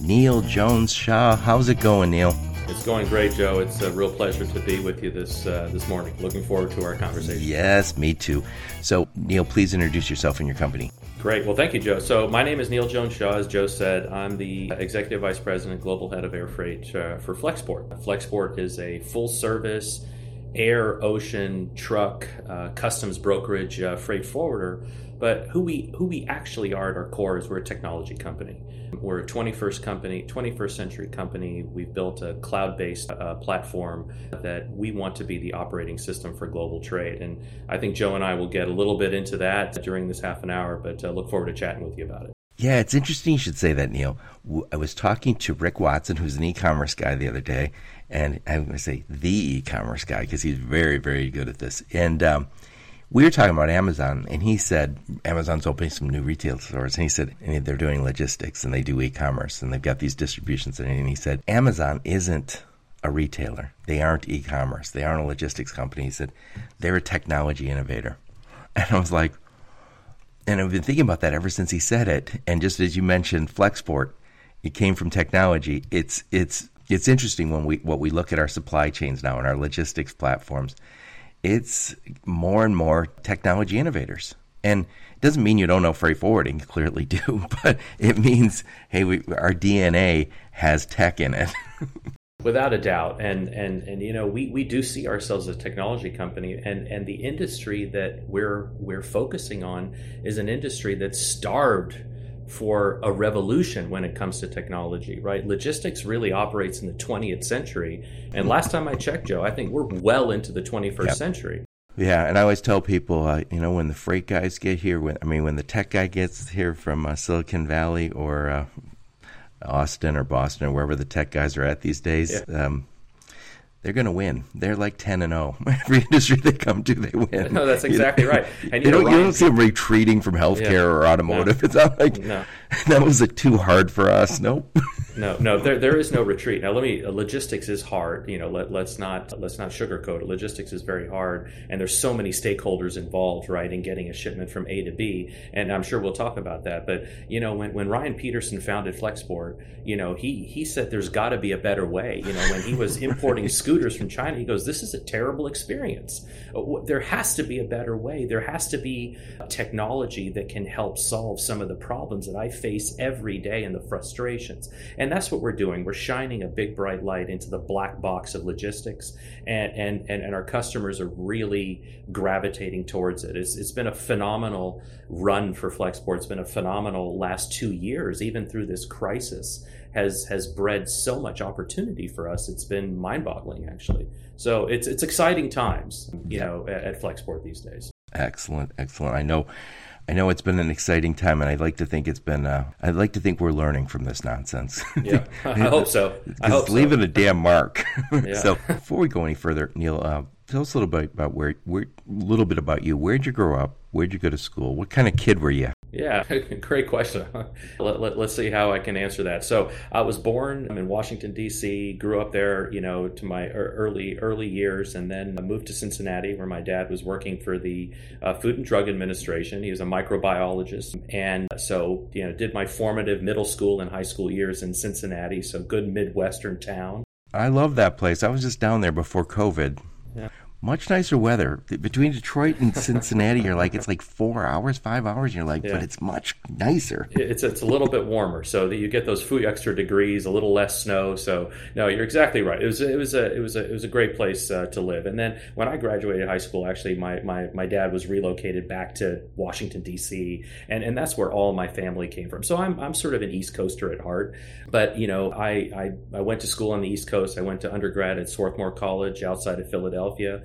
Neel Jones Shah. How's it going, Neel? It's going great, Joe. It's a real pleasure to be with you this uh, this morning. Looking forward to our conversation. Yes, me too. So, Neel, please introduce yourself and your company. Great. Well, thank you, Joe. So, my name is Neel Jones Shah. As Joe said, I'm the Executive Vice President, Global Head of Air Freight uh, for Flexport. Flexport is a full service air, ocean, truck, uh, customs brokerage uh, freight forwarder. But who we who we actually are at our core is we're a technology company. We're a 21st company, 21st century company. We've built a cloud-based uh, platform that we want to be the operating system for global trade. And I think Joe and I will get a little bit into that during this half an hour, but uh, look forward to chatting with you about it. Yeah, it's interesting you should say that, Neel. I was talking to Rick Watson, who's an e-commerce guy, the other day, and I'm going to say the e-commerce guy because he's very, very good at this. And um, we were talking about Amazon, and he said Amazon's opening some new retail stores, and he said and they're doing logistics and they do e-commerce and they've got these distributions, and he said Amazon isn't a retailer, they aren't e-commerce, they aren't a logistics company. He said they're a technology innovator, and I was like, and I've been thinking about that ever since he said it. And just as you mentioned, Flexport, it came from technology. It's it's it's interesting when we what we look at our supply chains now and our logistics platforms it's more and more technology innovators. And it doesn't mean you don't know freight forwarding, clearly do, but it means, hey, we, our DNA has tech in it. Without a doubt, and and and you know, we, we do see ourselves as a technology company, and and the industry that we're we're focusing on is an industry that's starved for a revolution when it comes to technology, right? Logistics really operates in the 20th century. And last time I checked, Joe, I think we're well into the 21st yep. century. Yeah, and I always tell people, uh, you know, when the freight guys get here, when I mean, when the tech guy gets here from uh, Silicon Valley or uh, Austin or Boston or wherever the tech guys are at these days, yeah. um, they're going to win. They're like ten and zero. Oh. Every industry they come to, they win. No, that's exactly right. And you, don't, you don't see them retreating from healthcare yeah. or automotive. No. It's not like no. that was too hard for us. Nope. no, no, there, there is no retreat. Now, let me. Uh, logistics is hard. You know, let, let's not let's not sugarcoat it. Logistics is very hard, and there's so many stakeholders involved, right, in getting a shipment from A to B. And I'm sure we'll talk about that. But you know, when when Ryan Peterson founded Flexport, you know, he he said there's got to be a better way. You know, when he was importing scooters from China, he goes, "This is a terrible experience. Uh, there has to be a better way. There has to be technology that can help solve some of the problems that I face every day and the frustrations." And that's what we're doing. We're shining a big bright light into the black box of logistics, and and and, and our customers are really gravitating towards it. It's it's been a phenomenal run for Flexport. It's been a phenomenal last two years, even through this crisis has has bred so much opportunity for us. It's been mind-boggling, actually. So it's it's exciting times, you know, at, at Flexport these days. Excellent, excellent. I know. I know it's been an exciting time, and I'd like to think it's been. Uh, I'd like to think we're learning from this nonsense. Yeah, I hope so. I hope leaving so. a damn mark. so, before we go any further, Neel, uh, tell us a little bit about where, where, a little bit about you. Where'd you grow up? Where'd you go to school? What kind of kid were you? Yeah, great question. let, let, us see how I can answer that. So I was born in Washington D.C., grew up there, you know, to my early early years, and then moved to Cincinnati, where my dad was working for the uh, Food and Drug Administration. He was a microbiologist, and so you know, did my formative middle school and high school years in Cincinnati. So good midwestern town. I love that place. I was just down there before COVID. Much nicer weather between Detroit and Cincinnati. You're like it's like four hours, five hours. You're like, yeah. but it's much nicer. It's it's a little bit warmer, so that you get those few extra degrees, a little less snow. So no, you're exactly right. It was it was a it was a it was a great place uh, to live. And then when I graduated high school, actually, my my my dad was relocated back to Washington D.C. and and that's where all my family came from. So I'm I'm sort of an East Coaster at heart. But you know, I I, I went to school on the East Coast. I went to undergrad at Swarthmore College outside of Philadelphia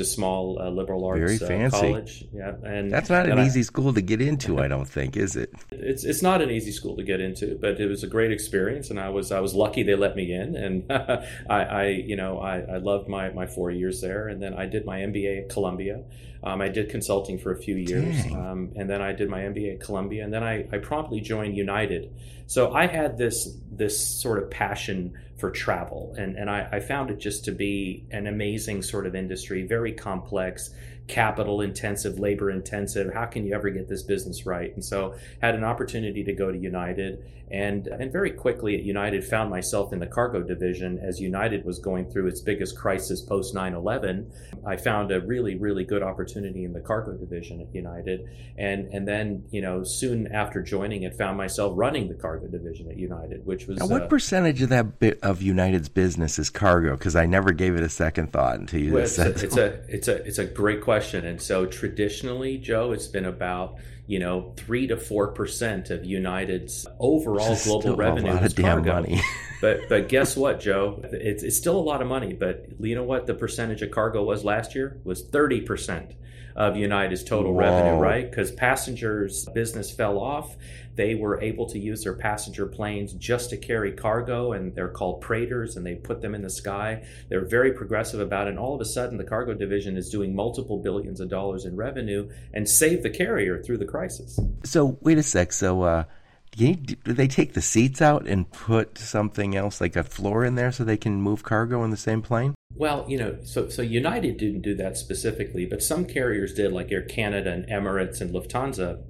a small uh, liberal arts fancy. college. Yeah, and That's not an I- easy school to get into, I don't think, is it? it's it's not an easy school to get into, but it was a great experience, and I was I was lucky they let me in, and I, I you know I, I loved my my four years there, and then I did my MBA at Columbia. Um, I did consulting for a few years, um, and then I did my MBA at Columbia, and then I, I promptly joined United. So I had this this sort of passion for travel, and and I, I found it just to be an amazing sort of industry, very complex, capital intensive, labor intensive. How can you ever get this business right? And so had an opportunity to go to United and and very quickly at United found myself in the cargo division as United was going through its biggest crisis post 9/11 I found a really really good opportunity in the cargo division at United and and then you know soon after joining it found myself running the cargo division at United which was Now, what uh, percentage of that bit of United's business is cargo? Because I never gave it a second thought until you Well, just it's, said a, it's a it's a it's a great question, and so traditionally, Joe, it's been about you know three to four percent of United's overall is global revenue a lot of damn money. but but guess what, Joe? It's, it's still a lot of money, but you know what the percentage of cargo was last year was thirty percent of United's total Whoa. revenue, right? Because passengers' business fell off. They were able to use their passenger planes just to carry cargo, and they're called preighters, and they put them in the sky. They're very progressive about it. And all of a sudden, the cargo division is doing multiple billions of dollars in revenue and saved the carrier through the crisis. So wait a sec. So uh, do they take the seats out and put something else like a floor in there so they can move cargo in the same plane? Well, you know, so so United didn't do that specifically, but some carriers did, like Air Canada and Emirates and Lufthansa.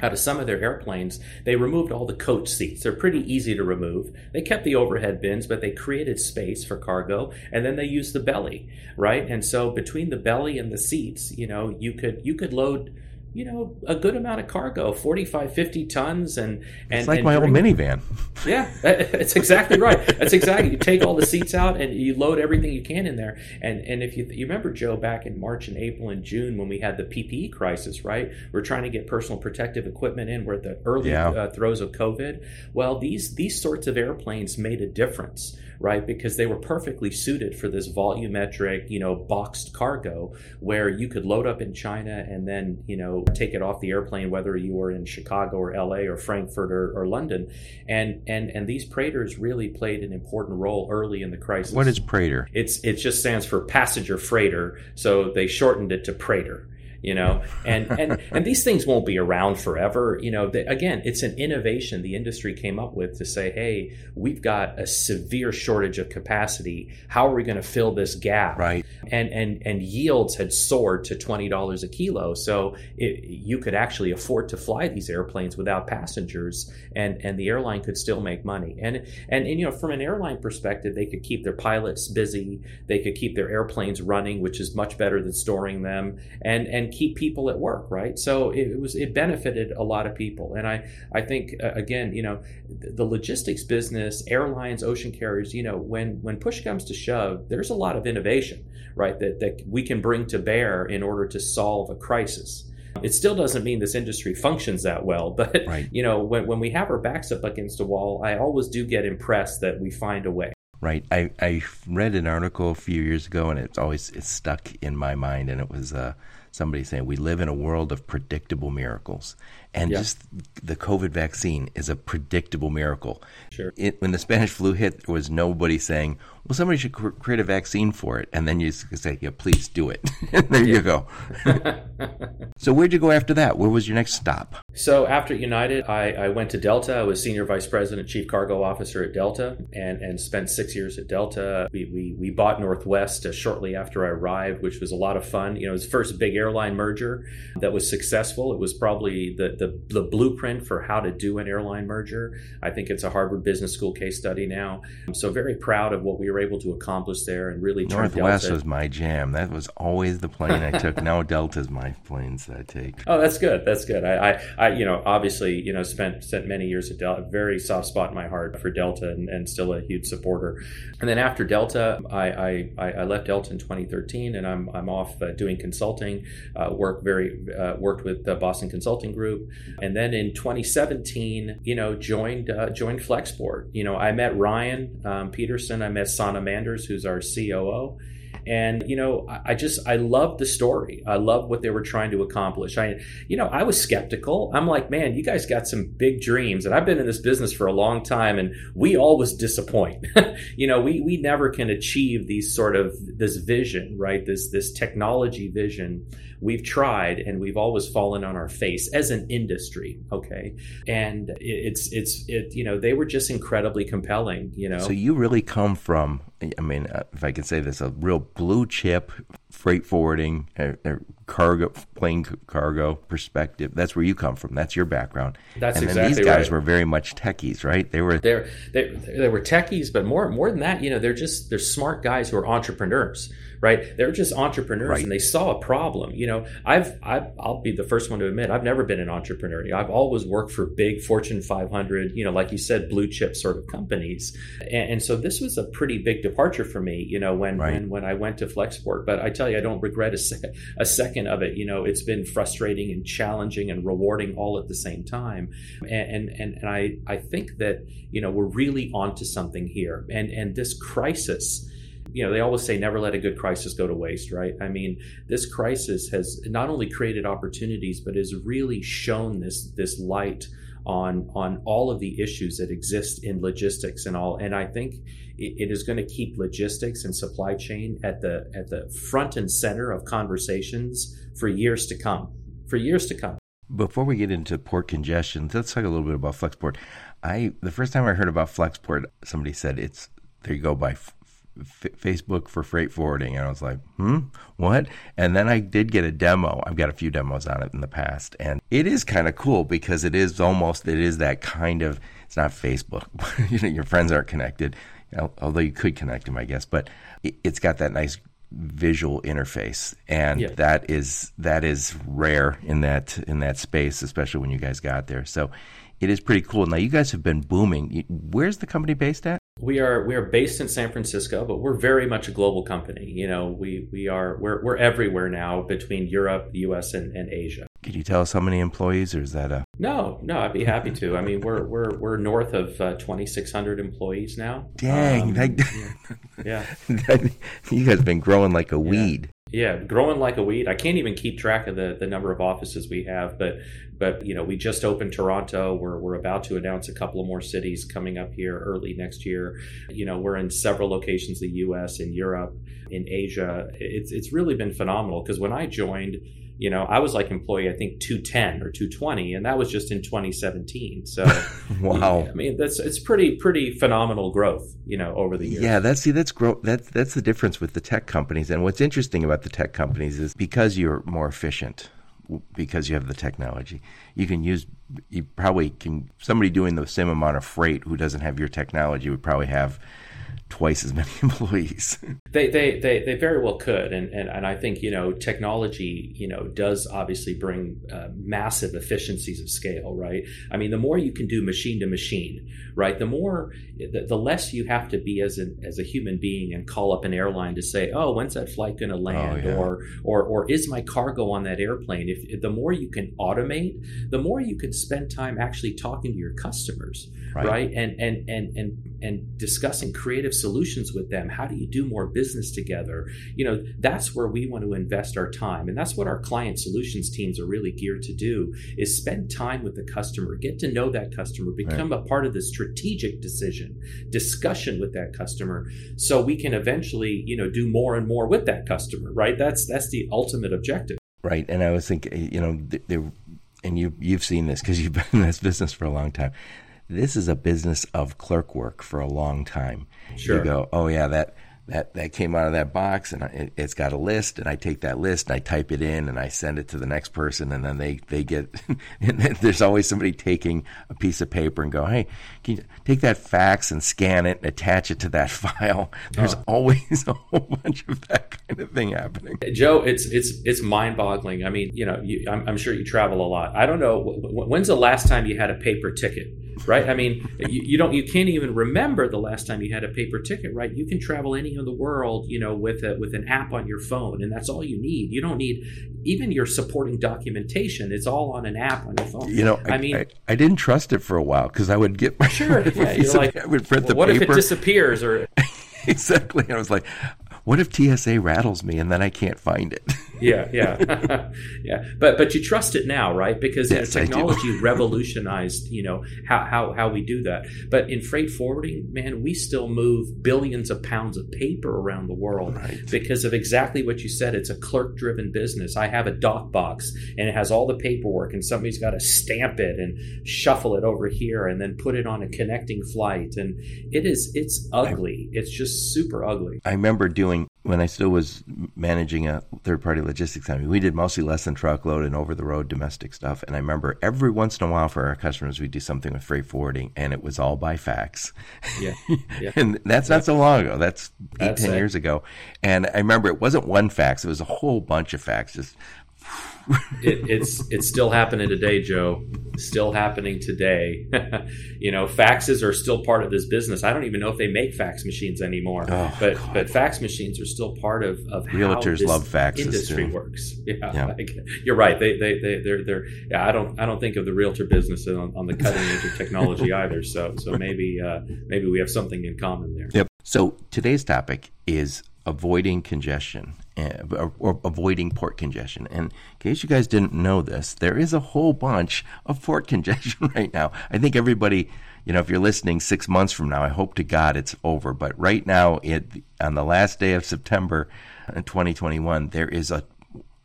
Out of some of their airplanes, they removed all the coach seats. They're pretty easy to remove. They kept the overhead bins, but they created space for cargo, and then they used the belly, right? And so between the belly and the seats, you know, you could you could load, you know, a good amount of cargo, 45, 50 tons, and and It's like and my old minivan. yeah, that's exactly right. That's exactly. You take all the seats out and you load everything you can in there. And and if you you remember Joe back in March and April and June when we had the PPE crisis, right? We're trying to get personal protective equipment in. We're at the early Yeah. uh, throes of COVID. Well, these these sorts of airplanes made a difference, right? Because they were perfectly suited for this volumetric, you know, boxed cargo where you could load up in China and then you know take it off the airplane whether you were in Chicago or L.A. or Frankfurt or, or London and and and these Preighters really played an important role early in the crisis. What is Preighter? it's it just stands for passenger freighter, so they shortened it to Preighter. You know, and and and these things won't be around forever. You know, again, it's an innovation the industry came up with to say, hey, we've got a severe shortage of capacity. How are we going to fill this gap? Right. and and and yields had soared to twenty dollars a kilo, so it, you could actually afford to fly these airplanes without passengers, and and the airline could still make money. And and, and you know, from an airline perspective, they could keep their pilots busy, they could keep their airplanes running, which is much better than storing them, and and keep people at work, right? So it, it was it benefited a lot of people, and I I think uh, again, you know, the logistics business, airlines, ocean carriers, you know, when when push comes to shove, there's a lot of innovation, right? That that we can bring to bear in order to solve a crisis. It still doesn't mean this industry functions that well, but Right. you know, when when we have our backs up against a wall, I always do get impressed that we find a way. Right. I, I read an article a few years ago, and it's always it's stuck in my mind. And it was uh, somebody saying we live in a world of predictable miracles, and Yeah. just the COVID vaccine is a predictable miracle. Sure. It, when the Spanish flu hit, there was nobody saying, "Well, somebody should cr- create a vaccine for it," and then you say, "Yeah, please do it." and there you go. so where'd you go after that? Where was your next stop? So after United, I, I went to Delta. I was senior vice president, chief cargo officer at Delta, and, and spent six years at Delta. We, we, we bought Northwest uh, shortly after I arrived, which was a lot of fun. You know, it was the first big airline merger that was successful. It was probably the, the, the blueprint for how to do an airline merger. I think it's a Harvard Business School case study now. I'm so very proud of what we were able to accomplish there and really Northwest was my jam. That was always the plane I took. now Delta's my planes that I take. Oh, that's good. That's good. I, I, I, you know, obviously, you know, spent spent many years at Delta. Very soft spot in my heart for Delta, and, and still a huge supporter. And then after Delta, I, I, I left Delta in 2013, and I'm I'm off uh, doing consulting. Uh, work very uh, worked with the Boston Consulting Group, and then in 2017, you know, joined uh, joined Flexport. You know, I met Ryan um, Peterson. I met Sanne Manders, who's our COO And you know, I, I just I love the story. I love what they were trying to accomplish. I, you know, I was skeptical. I'm like, man, you guys got some big dreams, and I've been in this business for a long time, and we always disappoint. you know, we we never can achieve these sort of this vision, right? This this technology vision we've tried and we've always fallen on our face as an industry okay? And it's it's it you know they were just incredibly compelling you know? So you really come from i mean uh, if i can say this a real blue chip freight forwarding uh, uh, cargo plane cargo perspective. That's where you come from. That's your background. That's and exactly these guys right. were very much techies right? They were they're, they they were techies but more more than that you know they're just they're smart guys who are entrepreneurs right? They're just entrepreneurs right. and they saw a problem. You know, I've, i will be the first one to admit I've never been an entrepreneur. I've always worked for big Fortune 500, you know, like you said, blue chip sort of companies. And, and so this was a pretty big departure for me, you know, when, right. when, when I went to Flexport. But I tell you, I don't regret a, se- a second of it. You know, it's been frustrating and challenging and rewarding all at the same time. And, and, and I, I think that, you know, we're really onto something here. And, and this crisis, you know, they always say never let a good crisis go to waste, right? I mean, this crisis has not only created opportunities, but has really shown this this light on on all of the issues that exist in logistics and all. And I think it, it is going to keep logistics and supply chain at the at the front and center of conversations for years to come. For years to come. Before we get into port congestion, let's talk a little bit about Flexport. I the first time I heard about Flexport, somebody said it's there you go by F- Facebook for freight forwarding. And I was like, hmm, what? And then I did get a demo. I've got a few demos on it in the past. And it is kind of cool because it is almost, it is that kind of, it's not Facebook. you know, your friends aren't connected, although you could connect them, I guess. But it, has got that nice visual interface and yeah. that is that is rare in that in that space especially when you guys got there so it is pretty cool now you guys have been booming where's the company based at we are we are based in San Francisco, but we're very much a global company. You know, we we are we're we're everywhere now between Europe, the U.S. and, and Asia. Could you tell us how many employees, or is that a? No, no, I'd be happy to. I mean, we're we're we're north of uh, twenty six hundred employees now. Dang, um, that, yeah, yeah. you guys have been growing like a yeah. weed. Yeah, growing like a weed. I can't even keep track of the, the number of offices we have, but but you know we just opened Toronto. We're we're about to announce a couple of more cities coming up here early next year. You know we're in several locations, in the U.S., in Europe, in Asia. It's it's really been phenomenal because when I joined you know, I was like employee, I think 210 or 220, and that was just in 2017. So, wow. I mean, that's it's pretty pretty phenomenal growth, you know, over the years. Yeah, that's see, that's growth. That's that's the difference with the tech companies. And what's interesting about the tech companies is because you're more efficient, because you have the technology, you can use. You probably can. Somebody doing the same amount of freight who doesn't have your technology would probably have twice as many employees. they, they, they, they very well could. And, and, and I think, you know, technology, you know, does obviously bring uh, massive efficiencies of scale, right? I mean, the more you can do machine to machine, right? The more, the, the less you have to be as a, as a human being and call up an airline to say, oh, when's that flight going to land? Oh, yeah. Or, or, or is my cargo on that airplane? If, if, the more you can automate, the more you can spend time actually talking to your customers, right? right? And, and, and, and, and discussing creative solutions with them. How do you do more business together? You know, that's where we want to invest our time. And that's what our client solutions teams are really geared to do is spend time with the customer, get to know that customer, become right. a part of the strategic decision, discussion with that customer so we can eventually, you know, do more and more with that customer, right? That's that's the ultimate objective. Right. And I was thinking, eh, you know, there and you you've seen this because you've been in this business for a long time this is a business of clerk work for a long time. Sure. You go, oh yeah, that that that came out of that box and it, has got a list and I take that list and I type it in and I send it to the next person and then they they get and there's always somebody taking a piece of paper and go hey can you take that fax and scan it and attach it to that file there's oh. always a whole bunch of that kind of thing happening Joe it's it's it's mind boggling I mean you know you, I'm, I'm sure you travel a lot I don't know when's the last time you had a paper ticket right I mean you, you don't you can't even remember the last time you had a paper ticket right you can travel any in the world, you know, with a, with an app on your phone, and that's all you need. You don't need even your supporting documentation. It's all on an app on your phone. You know, I, I mean, I, I, didn't trust it for a while because I would get my sure. Yeah, you're like, I would print well, the what paper. if it disappears or exactly? I was like, what if TSA rattles me and then I can't find it? yeah, yeah, yeah. But but you trust it now, right? Because yes, you know, technology revolutionized, you know, how, how how we do that. But in freight forwarding, man, we still move billions of pounds of paper around the world right. because of exactly what you said. It's a clerk-driven business. I have a dock box and it has all the paperwork, and somebody's got to stamp it and shuffle it over here, and then put it on a connecting flight, and it is it's ugly. I, it's just super ugly. I remember doing when I still was managing a third party logistics company, we did mostly less than truckload and over the road domestic stuff. And I remember every once in a while for our customers, we'd do something with freight forwarding, and it was all by fax. Yeah. yeah. and that's not so long ago. That's eight, that's ten it. years ago. And I remember it wasn't one fax, it was a whole bunch of faxes it, it's it's still happening today, Joe. Still happening today. you know, faxes are still part of this business. I don't even know if they make fax machines anymore. Oh, but God. but fax machines are still part of of realtors how love faxes industry too. works. Yeah, yeah. Like, you're right. They they they they're they're. Yeah, I don't I don't think of the realtor business on, on the cutting edge of technology either. So so maybe uh, maybe we have something in common there. Yep. So today's topic is avoiding congestion uh, or avoiding port congestion. And in case you guys didn't know this, there is a whole bunch of port congestion right now. I think everybody, you know, if you're listening six months from now, I hope to God it's over. But right now, it on the last day of September, uh, 2021, there is a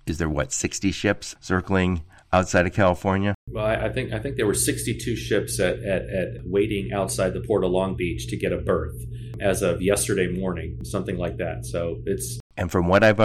is there what 60 ships circling outside of California? Well, I think I think there were 62 ships at, at, at, waiting outside the port of Long Beach to get a berth as of yesterday morning, something like that. So it's and from what I've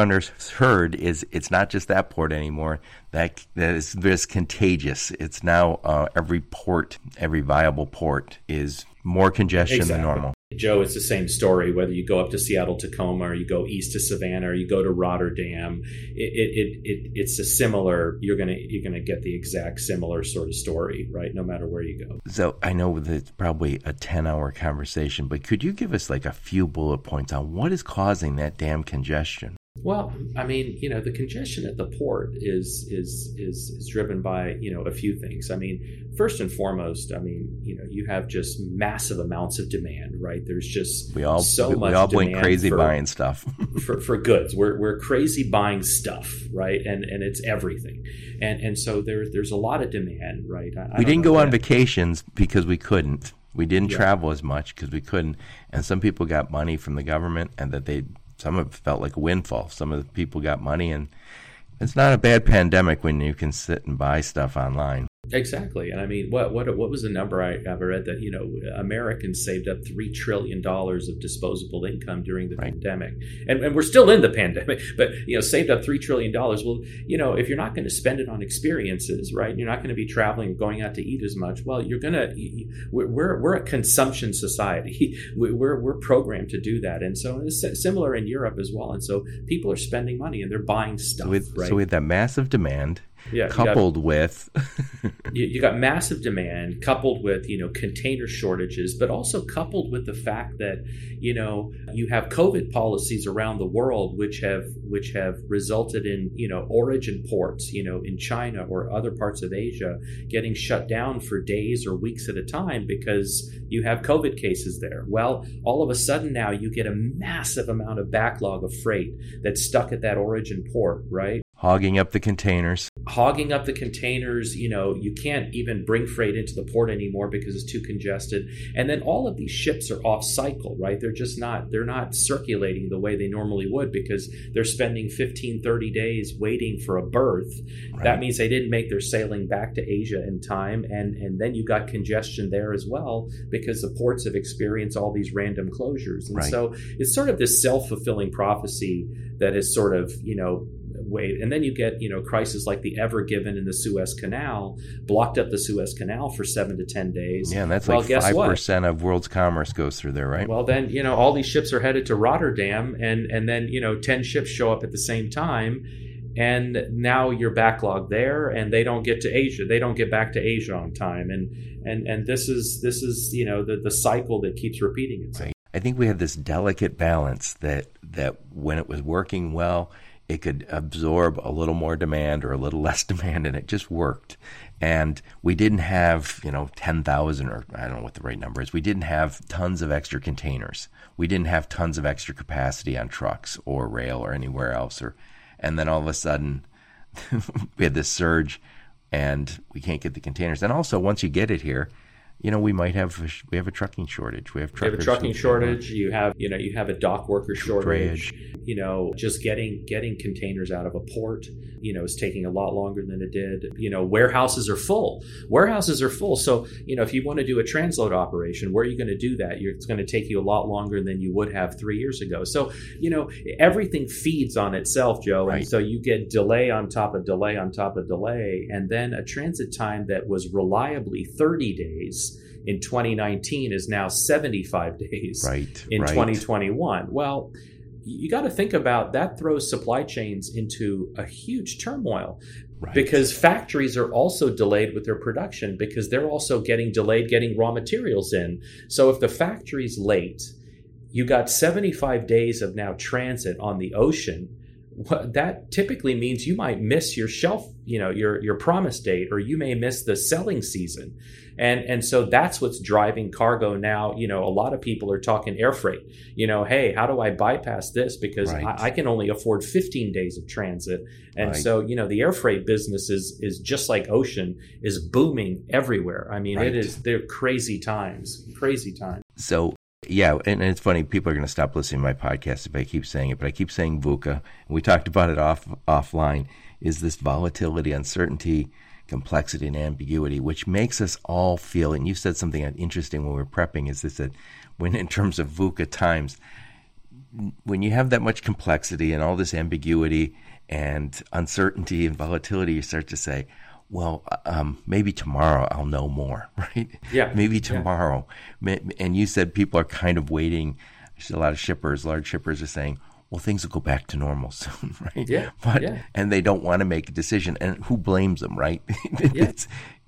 heard, is it's not just that port anymore. That that is this contagious. It's now uh, every port, every viable port is more congestion exactly. than normal. Joe, it's the same story. Whether you go up to Seattle, Tacoma, or you go east to Savannah, or you go to Rotterdam, it, it, it, it's a similar. You're gonna you're gonna get the exact similar sort of story, right? No matter where you go. So I know that it's probably a ten hour conversation, but could you give us like a few bullet points on what is causing that damn congestion? Well, I mean, you know, the congestion at the port is is is is driven by you know a few things. I mean, first and foremost, I mean, you know, you have just massive amounts of demand, right? There's just we all so we, much. We all went crazy for, buying stuff for, for goods. We're we're crazy buying stuff, right? And and it's everything, and and so there's there's a lot of demand, right? I, we didn't go on vacations because we couldn't. We didn't yeah. travel as much because we couldn't, and some people got money from the government, and that they some of it felt like a windfall. Some of the people got money, and it's not a bad pandemic when you can sit and buy stuff online. Exactly, and I mean, what what what was the number I ever read that you know Americans saved up three trillion dollars of disposable income during the right. pandemic, and, and we're still in the pandemic, but you know saved up three trillion dollars. Well, you know if you're not going to spend it on experiences, right? You're not going to be traveling or going out to eat as much. Well, you're gonna we're we're a consumption society. We're we're programmed to do that, and so it's similar in Europe as well. And so people are spending money and they're buying stuff. With, right? So we had that massive demand yeah, coupled got, with you, you, got massive demand coupled with you know container shortages but also coupled with the fact that you know you have covid policies around the world which have which have resulted in you know origin ports you know in china or other parts of asia getting shut down for days or weeks at a time because you have covid cases there. Well all of a sudden now you get a massive amount of backlog of freight that's stuck at that origin port right hogging up the containers. Hogging up the containers you know you can't even bring freight into the port anymore because it's too congested. And then all of these ships are off cycle right? They're just not they're not circulating the way they normally would because they're spending 15 30 days waiting for a berth. Right. that means they didn't make their sailing back to asia in time. And and then you got congestion there as well because the ports have experienced all these random closures. And right. so it's sort of this self-fulfilling prophecy that is sort of you know wait. And then you get, you know, crises like the Ever Given in the Suez Canal, blocked up the Suez Canal for seven to 10 days. Yeah, and that's well, like 5% of world's commerce goes through there, right? Well, then, you know, all these ships are headed to Rotterdam, and, and then, you know, 10 ships show up at the same time. And now you're backlogged there, and they don't get to Asia. They don't get back to Asia on time, and and and this is this is you know the the cycle that keeps repeating itself. I think we had this delicate balance that that when it was working well, it could absorb a little more demand or a little less demand, and it just worked. And we didn't have, you know, 10,000 or I don't know what the right number is. We didn't have tons of extra containers. We didn't have tons of extra capacity on trucks or rail or anywhere else. Or, and then all of a sudden, we had this surge and we can't get the containers. And also, once you get it here, you know, we might have a, we have a trucking shortage. We have, have a trucking shortage. You have you know you have a dock worker shortage. You know, just getting getting containers out of a port, you know, is taking a lot longer than it did. You know, warehouses are full. Warehouses are full. So you know, if you want to do a transload operation, where are you going to do that? You're, it's going to take you a lot longer than you would have three years ago. So you know, everything feeds on itself, Joe, right. and so you get delay on top of delay on top of delay, and then a transit time that was reliably 30 days in 2019 is now 75 days right, in right. 2021. Well, you got to think about that throws supply chains into a huge turmoil right. because factories are also delayed with their production because they're also getting delayed getting raw materials in. So if the factory's late, you got 75 days of now transit on the ocean that typically means you might miss your shelf you know your your promise date or you may miss the selling season. And and so that's what's driving cargo now. You know a lot of people are talking air freight. You know hey how do i bypass this? Because right. I, I, can only afford 15 days of transit. And right. so you know the air freight business is is just like ocean is booming everywhere. I mean right. it is they're crazy times crazy times. So yeah, and it's funny. People are going to stop listening to my podcast if I keep saying it, but I keep saying VUCA. We talked about it off offline. Is this volatility, uncertainty, complexity, and ambiguity, which makes us all feel? And you said something interesting when we were prepping. Is this that when in terms of VUCA times, when you have that much complexity and all this ambiguity and uncertainty and volatility, you start to say, well, um, maybe tomorrow I'll know more, right? Yeah. maybe tomorrow. Yeah. And you said people are kind of waiting. A lot of shippers, large shippers, are saying, well, things will go back to normal soon, right? Yeah. But yeah. and they don't want to make a decision, and who blames them, right? yeah.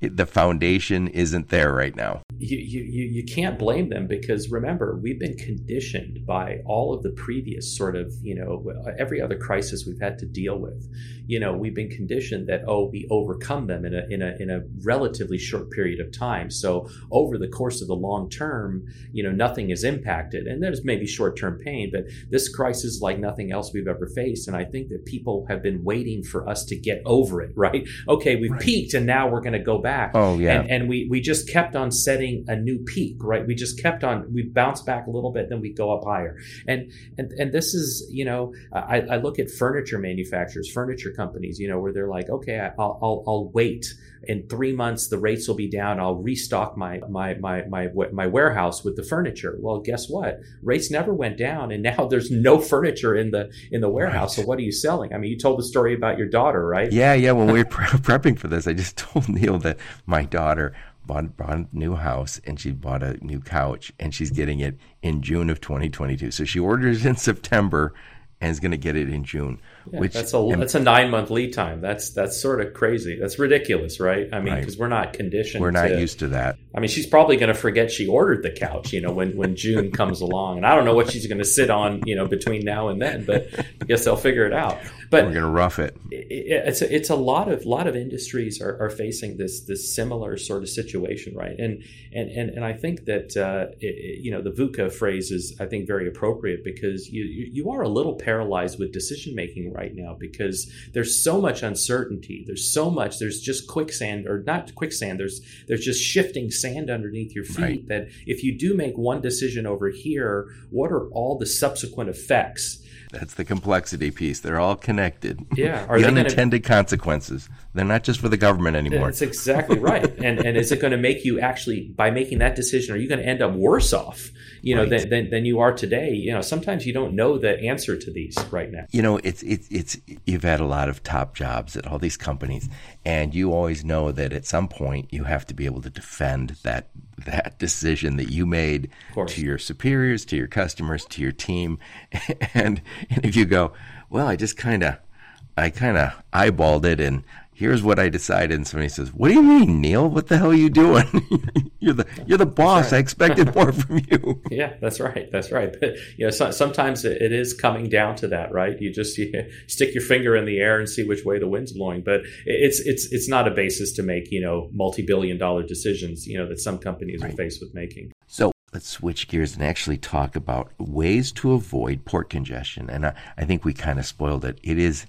the foundation isn't there right now you, you, you can't blame them because remember, we've been conditioned by all of the previous sort of, you know, uh, every other crisis we've had to deal with. You know, we've been conditioned that, oh, we overcome them in a, in a, in a relatively short period of time. So over the course of the long term, you know, nothing is impacted. And there's maybe short term pain, but this crisis is like nothing else we've ever faced. And I think that people have been waiting for us to get over it, right? Okay, we've right. peaked and now we're going to go back. Oh, yeah. And, and we, we just kept on setting a new peak, right? We just kept on, we bounced back a little bit, then we go up higher. And, and, and this is, you know, I, I look at furniture manufacturers, furniture companies, you know, where they're like, okay, I'll, I'll, I'll wait in three months, the rates will be down. I'll restock my, my, my, my, my warehouse with the furniture. Well, guess what? Rates never went down. And now there's no furniture in the, in the warehouse. Right. So what are you selling? I mean, you told the story about your daughter, right? Yeah. Yeah. When we were prepping for this, I just told Neel that my daughter bought, bought a new house and she bought a new couch and she's getting it in June of 2022. So she orders in September and is going to get it in June. Yeah, which that's a that's a nine month lead time. That's that's sort of crazy. That's ridiculous, right? I mean, because right. we're not conditioned. We're not to, used to that. I mean, she's probably going to forget she ordered the couch. You know, when when June comes along, and I don't know what she's going to sit on. You know, between now and then, but I guess they'll figure it out. But we're going to rough it. it. It's a, it's a lot of lot of industries are, are facing this this similar sort of situation, right? And and and and I think that uh, it, you know the VUCA phrase is I think very appropriate because you you are a little paralyzed with decision making right now because there's so much uncertainty. There's so much. There's just quicksand, or not quicksand. There's there's just shifting sand underneath your feet. Right. That if you do make one decision over here, what are all the subsequent effects? That's the complexity piece. They're all connected. Yeah. Are the unintended gonna... consequences. They're not just for the government anymore. That's exactly right. and and is it going to make you actually by making that decision? Are you going to end up worse off? You know, right. than, than, than you are today. You know, sometimes you don't know the answer to these right now. You know, it's it's it's you've had a lot of top jobs at all these companies, and you always know that at some point you have to be able to defend that that decision that you made to your superiors, to your customers, to your team, and, and if you go, well, I just kind of I kind of eyeballed it and here's what I decided. And somebody says, what do you mean, Neel? What the hell are you doing? you're the you're the boss. Right. I expected more from you. Yeah, that's right. That's right. But you know, so, sometimes it is coming down to that, right? You just you stick your finger in the air and see which way the wind's blowing. But it's it's it's not a basis to make you know multi-billion dollar decisions. You know that some companies right. are faced with making. So let's switch gears and actually talk about ways to avoid port congestion. And I, I think we kind of spoiled it. It is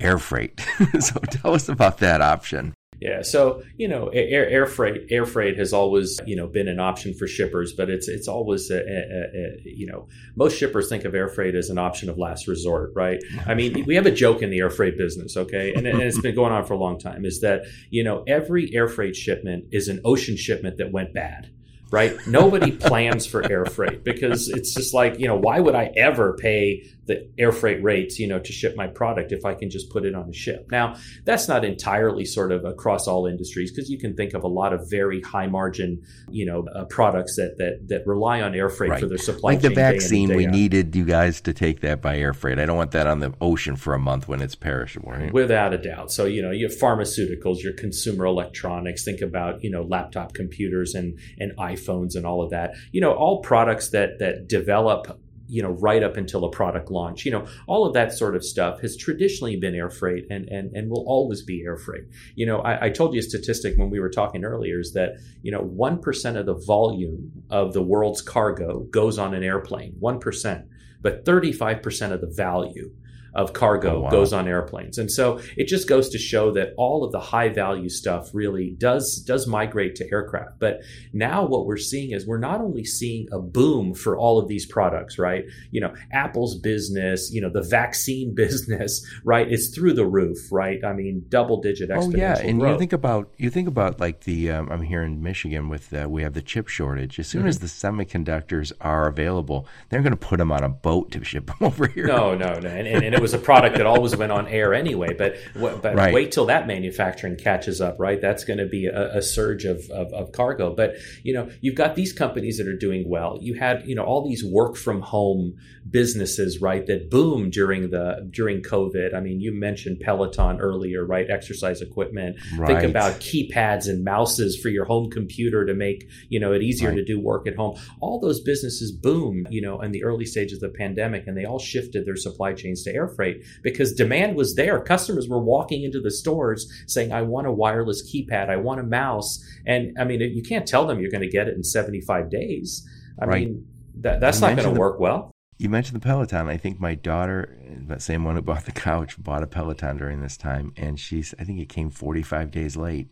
air freight. so tell us about that option. Yeah, so you know, air, air freight, air freight has always you know been an option for shippers, but it's it's always a, a, a, you know most shippers think of air freight as an option of last resort, right? I mean, we have a joke in the air freight business, okay, and, and it's been going on for a long time. Is that you know every air freight shipment is an ocean shipment that went bad right? Nobody plans for air freight because it's just like, you know, why would I ever pay the air freight rates, you know, to ship my product if I can just put it on a ship. Now, that's not entirely sort of across all industries because you can think of a lot of very high margin, you know, uh, products that that that rely on air freight right. for their supply like chain. Like the vaccine, we out. needed you guys to take that by air freight. I don't want that on the ocean for a month when it's perishable. Right? Without a doubt. So, you know, your pharmaceuticals, your consumer electronics, think about, you know, laptop computers and and iPhones and all of that. You know, all products that that develop you know, right up until a product launch. You know, all of that sort of stuff has traditionally been air freight and, and, and will always be air freight. You know, I, I told you a statistic when we were talking earlier is that, you know, 1% of the volume of the world's cargo goes on an airplane, 1%, but 35% of the value of cargo oh, wow. goes on airplanes. And so it just goes to show that all of the high value stuff really does does migrate to aircraft. But now what we're seeing is we're not only seeing a boom for all of these products, right? You know, Apple's business, you know, the vaccine business, right? It's through the roof, right? I mean, double digit exponential. Oh yeah, and growth. you think about you think about like the um, I'm here in Michigan with uh, we have the chip shortage. As soon mm-hmm. as the semiconductors are available, they're going to put them on a boat to ship them over here. No, no, no, and, and, and was a product that always went on air anyway. But but right. wait till that manufacturing catches up, right? That's going to be a, a surge of, of, of cargo. But you know, you've got these companies that are doing well. You had you know all these work from home businesses, right? That boomed during the during COVID. I mean, you mentioned Peloton earlier, right? Exercise equipment. Right. Think about keypads and mouses for your home computer to make you know it easier right. to do work at home. All those businesses boomed, you know, in the early stages of the pandemic, and they all shifted their supply chains to air freight because demand was there. Customers were walking into the stores saying, I want a wireless keypad, I want a mouse. And I mean, you can't tell them you're going to get it in 75 days. I right. mean, that, that's you not going to work well. You mentioned the Peloton. I think my daughter, that same one who bought the couch, bought a Peloton during this time, and she's. I think it came 45 days late,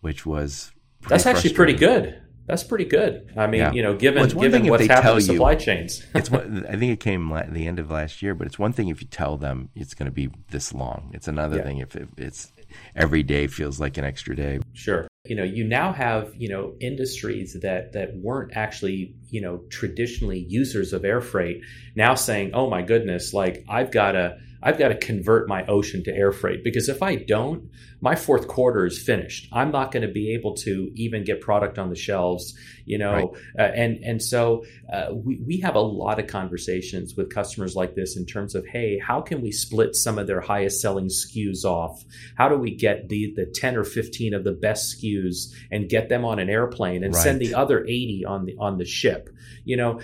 which was. That's actually pretty good. That's pretty good. I mean, yeah. you know, given well, given what's happened to supply chains. it's one, I think it came at the end of last year, but it's one thing if you tell them it's going to be this long. It's another yeah. thing if it, it's every day feels like an extra day. Sure. You know, you now have, you know, industries that that weren't actually, you know, traditionally users of air freight now saying, "Oh my goodness, like I've got to I've got to convert my ocean to air freight because if I don't, my fourth quarter is finished. I'm not going to be able to even get product on the shelves, you know. Right. Uh, and and so uh, we we have a lot of conversations with customers like this in terms of, hey, how can we split some of their highest selling SKUs off? How do we get the the 10 or 15 of the best SKUs and get them on an airplane and right. send the other 80 on the on the ship? You know,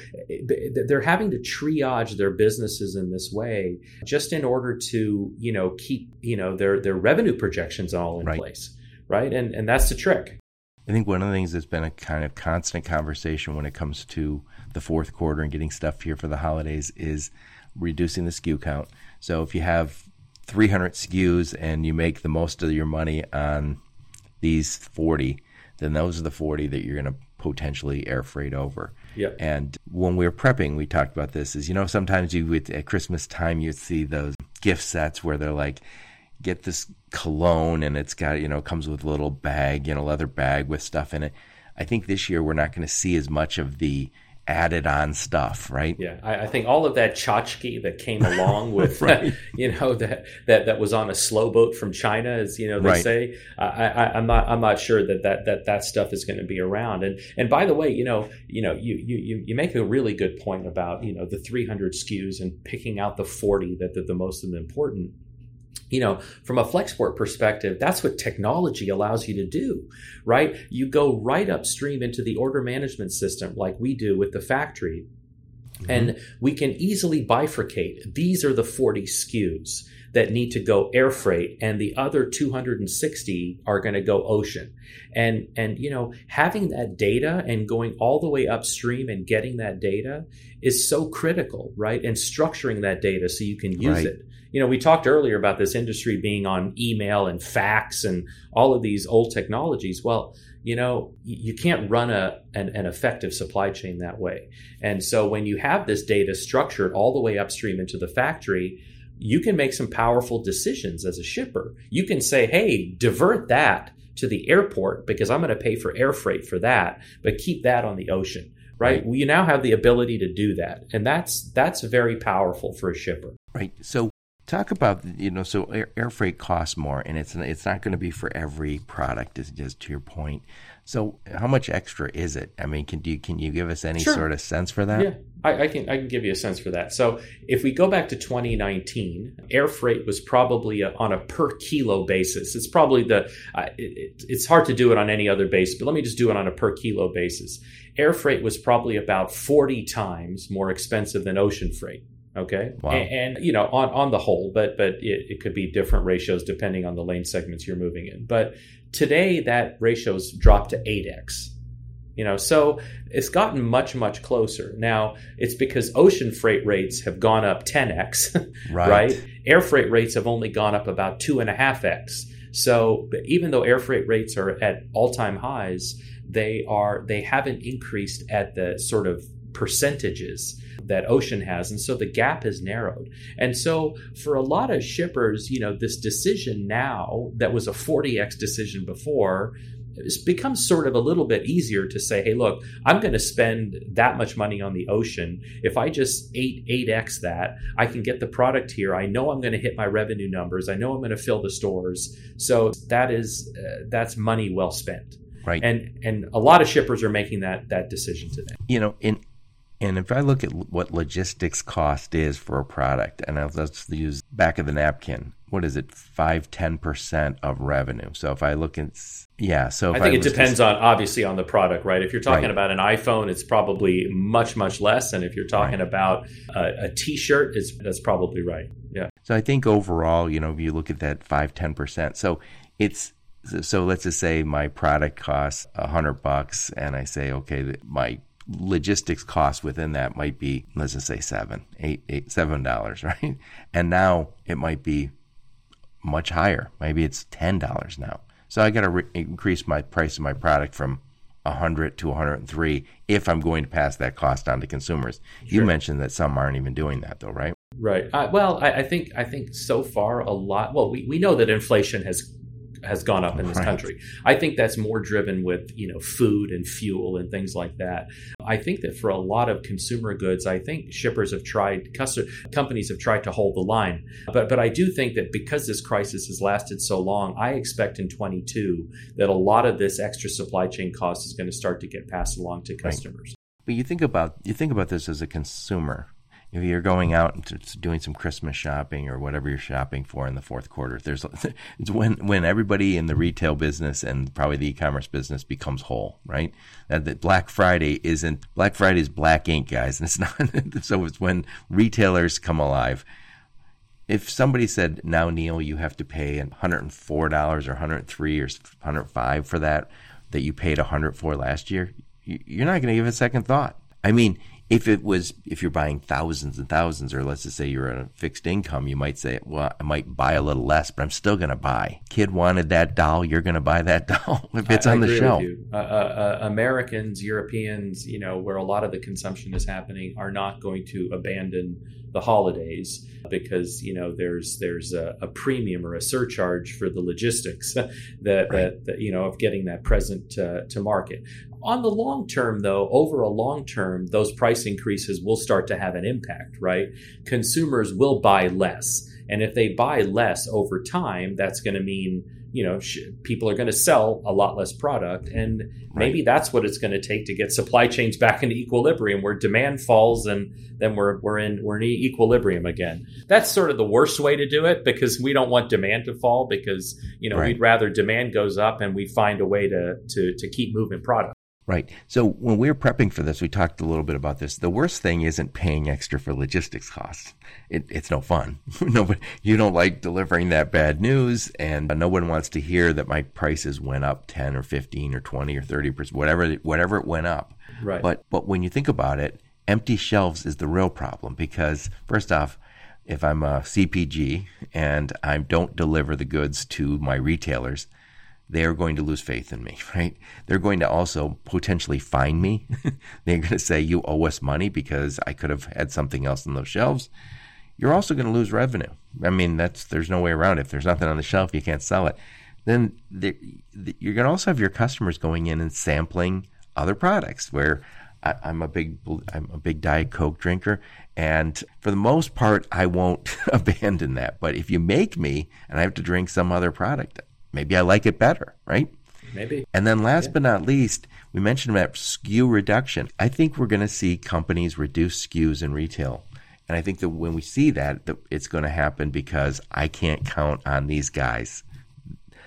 they're having to triage their businesses in this way just in order to, you know, keep, you know, their their revenue projections all in right. place. Right. And and that's the trick. I think one of the things that's been a kind of constant conversation when it comes to the fourth quarter and getting stuff here for the holidays is reducing the SKU count. So if you have 300 SKUs and you make the most of your money on these 40, then those are the 40 that you're going to potentially air freight over. Yeah. And when we were prepping, we talked about this. Is you know sometimes you would at Christmas time you'd see those gift sets where they're like, get this cologne and it's got you know comes with a little bag, you know, leather bag with stuff in it. I think this year we're not going to see as much of the added on stuff, right? Yeah, I, I, think all of that tchotchke that came along with, uh, right. you know, that, that that was on a slow boat from China, as you know they right. say. I, am not I'm not sure that that that that stuff is going to be around. And and by the way, you know, you know, you you you make a really good point about you know the 300 SKUs and picking out the 40 that are the most important you know, from a Flexport perspective, that's what technology allows you to do, right? You go right upstream into the order management system like we do with the factory. Mm-hmm. And we can easily bifurcate. These are the 40 SKUs that need to go air freight and the other 260 are going to go ocean. And and you know, having that data and going all the way upstream and getting that data is so critical, right? And structuring that data so you can use right. it you know, we talked earlier about this industry being on email and fax and all of these old technologies. Well, you know, you can't run a an, an, effective supply chain that way. And so when you have this data structured all the way upstream into the factory, you can make some powerful decisions as a shipper. You can say, "Hey, divert that to the airport because I'm going to pay for air freight for that, but keep that on the ocean." Right? right. Well, you now have the ability to do that, and that's that's very powerful for a shipper. Right. So Talk about you know so air, air freight costs more, and it's it's not going to be for every product. Is just to your point. So how much extra is it? I mean, can you can you give us any sure. sort of sense for that? Yeah, I, I, can I can give you a sense for that. So if we go back to 2019, air freight was probably a, on a per kilo basis. It's probably the uh, it, it's hard to do it on any other base, but let me just do it on a per kilo basis. Air freight was probably about 40 times more expensive than ocean freight. Okay. Wow. And, and, you know, on, on the whole, but but it, it, could be different ratios depending on the lane segments you're moving in. But today that ratio's dropped to 8x. You know, so it's gotten much, much closer. Now, it's because ocean freight rates have gone up 10x, right. right? Air freight rates have only gone up about two and a half x. So even though air freight rates are at all-time highs, they are they haven't increased at the sort of percentages that ocean has and so the gap has narrowed and so for a lot of shippers you know this decision now that was a 40x decision before it's become sort of a little bit easier to say, hey, look, I'm going to spend that much money on the ocean. If I just 8, 8x that, I can get the product here. I know I'm going to hit my revenue numbers. I know I'm going to fill the stores. So that is, uh, that's money well spent. Right. And, and a lot of shippers are making that, that decision today. You know, in, and if I look at what logistics cost is for a product, and let's use back of the napkin, what is it, five, ten percent of revenue? So if I look at, yeah, so I think I it depends on obviously on the product, right? If you're talking right. about an iPhone, it's probably much, much less, and if you're talking right. about a a T-shirt, it's that's probably right. Yeah. So I think overall, you know, if you look at that five, ten percent, so it's so let's just say my product costs a hundred bucks, and I say, okay, my logistics cost within that might be let's just say seven, eight, eight, seven dollars, right? And now it might be much higher. Maybe it's ten dollars now. So I got to re- increase my price of my product from 100 to 103 if I'm going to pass that cost on to consumers. Sure. You mentioned that some aren't even doing that though, right? Right. Uh, well, I, I, think I think so far a lot. Well, we, we know that inflation has has gone up in this right. country. I think that's more driven with you know food and fuel and things like that. I think that for a lot of consumer goods, I think shippers have tried, companies have tried to hold the line. But but I do think that because this crisis has lasted so long, I expect in 22 that a lot of this extra supply chain cost is going to start to get passed along to customers. Right. But you think about you think about this as a consumer if you're going out and doing some Christmas shopping or whatever you're shopping for in the fourth quarter, there's it's when when everybody in the retail business and probably the e-commerce business becomes whole, right? That, that Black Friday isn't Black Friday is black ink, guys, and it's not. so it's when retailers come alive. If somebody said, "Now, Neel, you have to pay 104 dollars or 103 or 105 for that that you paid 104 last year," you're not going to give a second thought. I mean, if it was, if you're buying thousands and thousands, or let's just say you're on a fixed income, you might say, well, I might buy a little less, but I'm still going to buy. Kid wanted that doll, you're going to buy that doll if it's I, on I the shelf. Uh, uh, uh, Americans, Europeans, you know, where a lot of the consumption is happening, are not going to abandon the holidays because you know there's there's a, a premium or a surcharge for the logistics that, right. that, that, you know of getting that present to, to market. On the long term, though, over a long term, those price increases will start to have an impact, right? Consumers will buy less. And if they buy less over time, that's going to mean you know sh- people are going to sell a lot less product and maybe right. that's what it's going to take to get supply chains back into equilibrium where demand falls and then we're we're in we're in equilibrium again that's sort of the worst way to do it because we don't want demand to fall because you know right. we'd rather demand goes up and we find a way to to to keep moving product Right. So when we were prepping for this, we talked a little bit about this. The worst thing isn't paying extra for logistics costs. It, it's no fun. Nobody, you don't like delivering that bad news, and no one wants to hear that my prices went up ten or fifteen or twenty or thirty percent, whatever whatever it went up. Right. But but when you think about it, empty shelves is the real problem because first off, if I'm a CPG and I don't deliver the goods to my retailers, they are going to lose faith in me, right? They're going to also potentially fine me. They're going to say, you owe us money because I could have had something else on those shelves. You're also going to lose revenue. I mean, that's there's no way around it. If there's nothing on the shelf, you can't sell it. Then the, the, you're going to also have your customers going in and sampling other products. Where I, I'm a big I'm a big Diet Coke drinker, and for the most part, I won't abandon that. But if you make me and I have to drink some other product, maybe I like it better, right? Maybe. And then last yeah. but not least, we mentioned about SKU reduction. I think we're going to see companies reduce SKUs in retail. And I think that when we see that, it's going to happen because I can't count on these guys.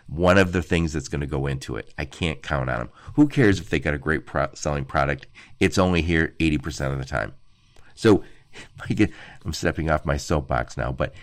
One of the things that's going to go into it, I can't count on them. Who cares if they got a great pro- selling product? It's only here 80% of the time. So I'm stepping off my soapbox now, but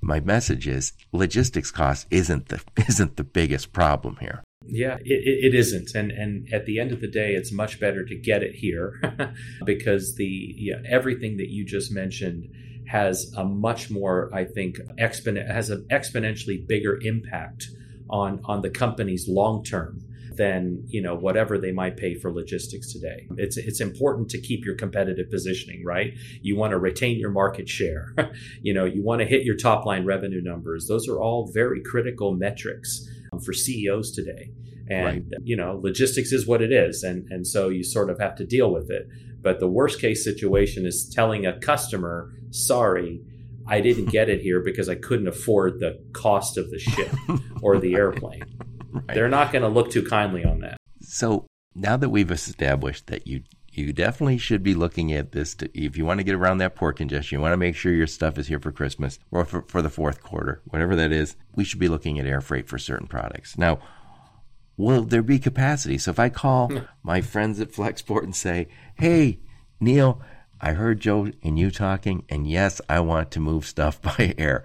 my message is logistics cost isn't the isn't the biggest problem here. Yeah, it, it isn't, and and at the end of the day, it's much better to get it here because the everything that you just mentioned has a much more, I think, exponent has an exponentially bigger impact on on the company's long term than you know whatever they might pay for logistics today. It's it's important to keep your competitive positioning, right? You want to retain your market share. you know, you want to hit your top line revenue numbers. Those are all very critical metrics um, for CEOs today. And right. you know, logistics is what it is, and and so you sort of have to deal with it. But the worst case situation is telling a customer, "Sorry, I didn't get it here because I couldn't afford the cost of the ship or the airplane." Right. They're not going to look too kindly on that. So now that we've established that you you definitely should be looking at this to, if you want to get around that port congestion you want to make sure your stuff is here for christmas or for, for the fourth quarter whatever that is we should be looking at air freight for certain products now will there be capacity so if i call my friends at flexport and say hey neel i heard joe and you talking and yes i want to move stuff by air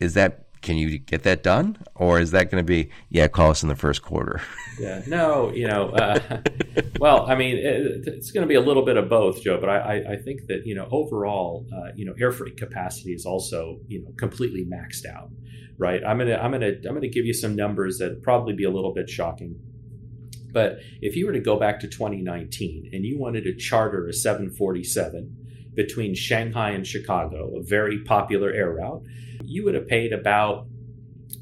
is that can you get that done, or is that going to be yeah? Call us in the first quarter. yeah, no, you know, uh, well, I mean, it, it's going to be a little bit of both, Joe. But I, I think that you know, overall, uh, you know, air freight capacity is also you know completely maxed out, right? I'm gonna I'm gonna I'm gonna give you some numbers that probably be a little bit shocking. But if you were to go back to 2019 and you wanted to charter a 747 between Shanghai and Chicago, a very popular air route, you would have paid about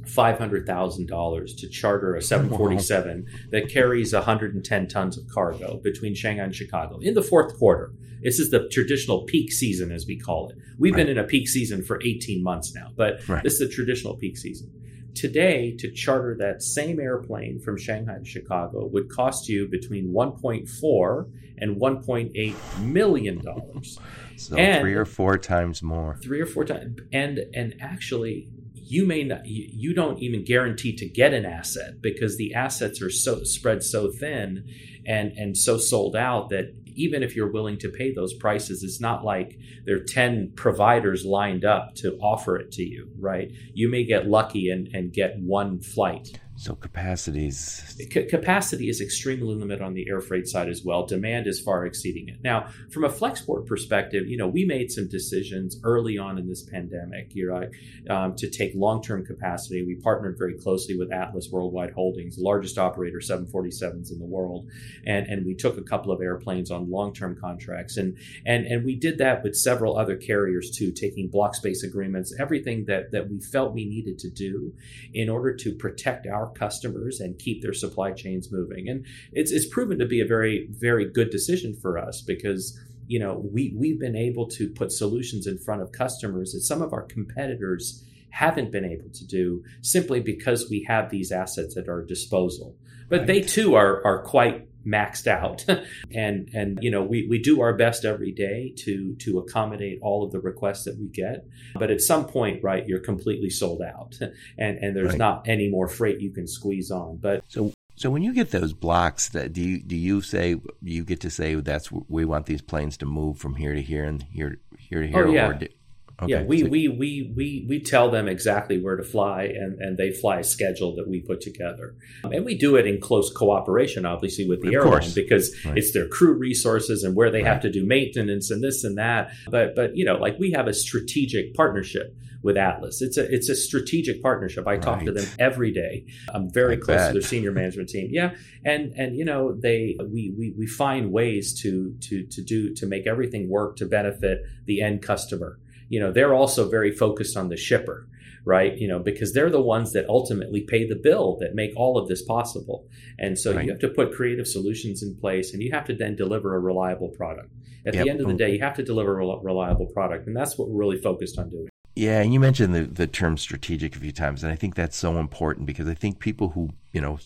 $500,000 to charter a 747 wow. that carries 110 tons of cargo between Shanghai and Chicago in the fourth quarter. This is the traditional peak season, as we call it. We've right. been in a peak season for 18 months now, but right. this is the traditional peak season. Today, to charter that same airplane from Shanghai to Chicago would cost you between 1.4 and 1.8 million dollars. So and three or four times more. Three or four times, and and actually, you may not. You, you don't even guarantee to get an asset because the assets are so spread so thin, and and so sold out that even if you're willing to pay those prices, it's not like there are 10 providers lined up to offer it to you, right? You may get lucky and, and get one flight. So capacities C- capacity is extremely limited on the air freight side as well. Demand is far exceeding it. Now, from a Flexport perspective, you know we made some decisions early on in this pandemic, you know, um, to take long-term capacity. We partnered very closely with Atlas Worldwide Holdings, largest operator 747s in the world, and and we took a couple of airplanes on long-term contracts, and and and we did that with several other carriers too, taking block space agreements, everything that that we felt we needed to do in order to protect our customers and keep their supply chains moving. And it's it's proven to be a very very good decision for us because you know we we've been able to put solutions in front of customers that some of our competitors haven't been able to do simply because we have these assets at our disposal. But right. they too are, are quite maxed out and and you know we, we do our best every day to to accommodate all of the requests that we get but at some point right you're completely sold out and and there's right. not any more freight you can squeeze on but so so when you get those blocks, that do you do you say you get to say that's we want these planes to move from here to here and here here to oh, here? Oh, yeah. Do, okay. Yeah, we, so, we we we we tell them exactly where to fly, and and they fly a schedule that we put together, and we do it in close cooperation, obviously, with the airline course. because right. it's their crew resources and where they right. have to do maintenance and this and that. But but you know, like we have a strategic partnership with Atlas. It's a it's a strategic partnership. I right. talk to them every day. I'm very I close bet. to their senior management team. Yeah, and and you know they we we we find ways to to to do to make everything work to benefit the end customer. You know, they're also very focused on the shipper right? You know, because they're the ones that ultimately pay the bill that make all of this possible. And so right. you have to put creative solutions in place and you have to then deliver a reliable product. At yep. the end of the mm-hmm. day, you have to deliver a reliable product. And that's what we're really focused on doing. Yeah, and you mentioned the, the term strategic a few times, and I think that's so important because I think people who, you know,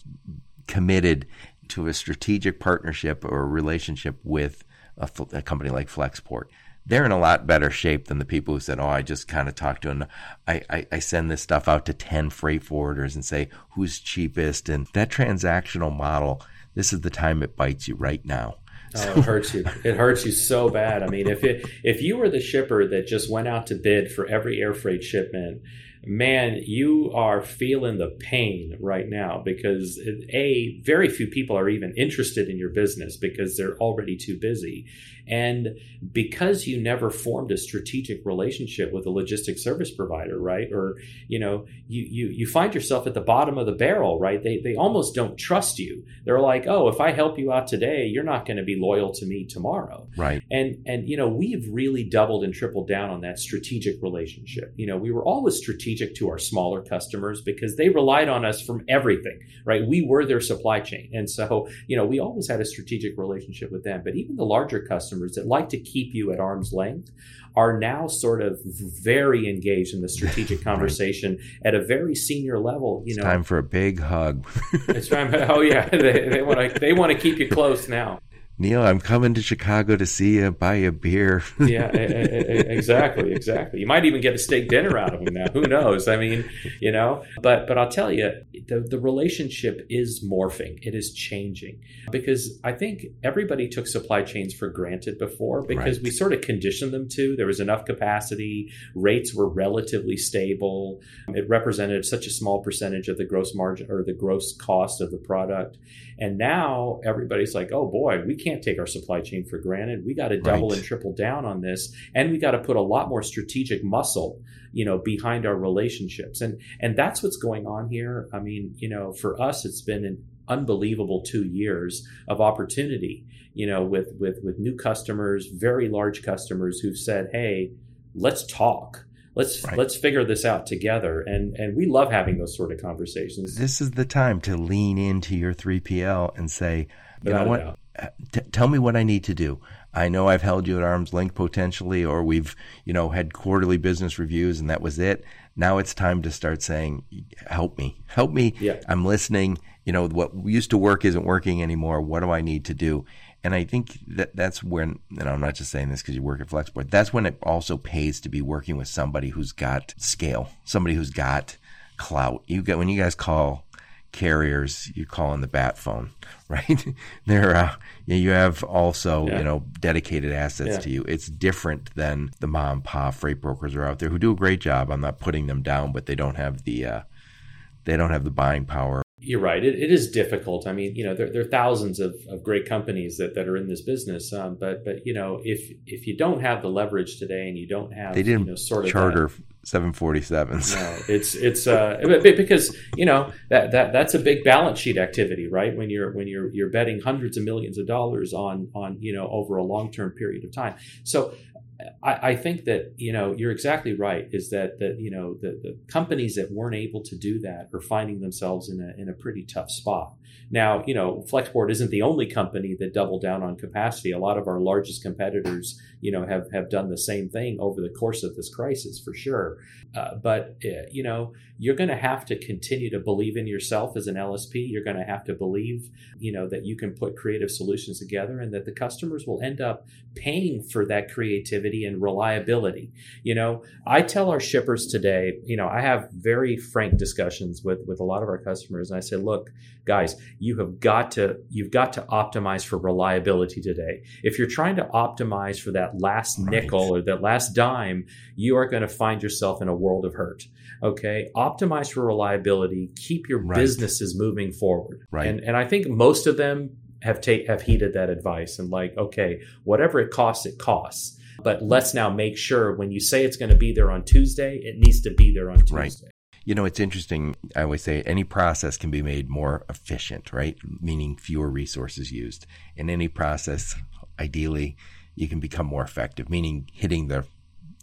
committed to a strategic partnership or relationship with a, a company like Flexport, they're in a lot better shape than the people who said, "Oh, I just kind of talked to an I, I, I send this stuff out to ten freight forwarders and say who's cheapest." And that transactional model, this is the time it bites you right now. Oh, it hurts you. It hurts you so bad. I mean, if it if you were the shipper that just went out to bid for every air freight shipment, man, you are feeling the pain right now because a very few people are even interested in your business because they're already too busy, and because you never formed a strategic relationship with a logistics service provider, right? Or you know, you you you find yourself at the bottom of the barrel, right? They they almost don't trust you. They're like, oh, if I help you out today, you're not going to be loyal to me tomorrow, right? And and you know, we've really doubled and tripled down on that strategic relationship. You know, we were always strategic to our smaller customers because they relied on us from everything, right? We were their supply chain, and so you know, we always had a strategic relationship with them. But even the larger customers customers that like to keep you at arm's length are now sort of very engaged in the strategic conversation right. at a very senior level. You it's know, time for a big hug. it's time. Oh yeah, they, they want to they want to keep you close now. Neel, I'm coming to Chicago to see you, buy you a beer. yeah, exactly, exactly. You might even get a steak dinner out of them now. Who knows? I mean, you know, but but I'll tell you, the, the relationship is morphing. It is changing because I think everybody took supply chains for granted before because right. we sort of conditioned them to. There was enough capacity, rates were relatively stable. It represented such a small percentage of the gross margin or the gross cost of the product. And now everybody's like, oh boy, we can't take our supply chain for granted. We got to double right. and triple down on this, and we got to put a lot more strategic muscle, you know, behind our relationships. And and that's what's going on here. I mean, you know, for us, it's been an unbelievable two years of opportunity. You know, with with with new customers, very large customers who've said, hey, let's talk let's right. let's figure this out together and and we love having those sort of conversations this is the time to lean into your 3pl and say you Without know what T- tell me what I need to do. I know I've held you at arm's length potentially, or we've, you know, had quarterly business reviews and that was it. Now it's time to start saying, help me, help me. Yeah. I'm listening. You know, what used to work isn't working anymore. What do I need to do? And I think that that's when, and I'm not just saying this because you work at Flexport, that's when it also pays to be working with somebody who's got scale, somebody who's got clout. You get, when you guys call carriers, you call on the bat phone, right? There, uh, you have also yeah. you know dedicated assets yeah. to you. It's different than the mom and pop freight brokers are out there who do a great job. I'm not putting them down, but they don't have the uh, they don't have the buying power. You're right. It, it is difficult. I mean, you know, there, there are thousands of, of great companies that, that are in this business. Um, but but you know, if if you don't have the leverage today and you don't have they didn't you know, sort of charter that, 747s. No, it's it's uh because you know that that that's a big balance sheet activity, right? When you're when you're you're betting hundreds of millions of dollars on on you know over a long term period of time. So I, I, think that you know you're exactly right. Is that that you know the, the companies that weren't able to do that are finding themselves in a in a pretty tough spot. Now you know Flexport isn't the only company that doubled down on capacity. A lot of our largest competitors you know have have done the same thing over the course of this crisis for sure. Uh, but uh, you know you're going to have to continue to believe in yourself as an LSP. You're going to have to believe you know that you can put creative solutions together and that the customers will end up paying for that creativity and reliability. You know, I tell our shippers today, you know, I have very frank discussions with with a lot of our customers and I say, "Look, guys, you have got to you've got to optimize for reliability today. If you're trying to optimize for that last right. nickel or that last dime, you are going to find yourself in a world of hurt. Okay? Optimize for reliability, keep your right. businesses moving forward. Right. And and I think most of them have take have heeded that advice and like, okay, whatever it costs, it costs. But let's now make sure when you say it's going to be there on Tuesday, it needs to be there on Tuesday. Right. You know, it's interesting. I always say any process can be made more efficient, right? Meaning fewer resources used. In any process, ideally, you can become more effective, meaning hitting the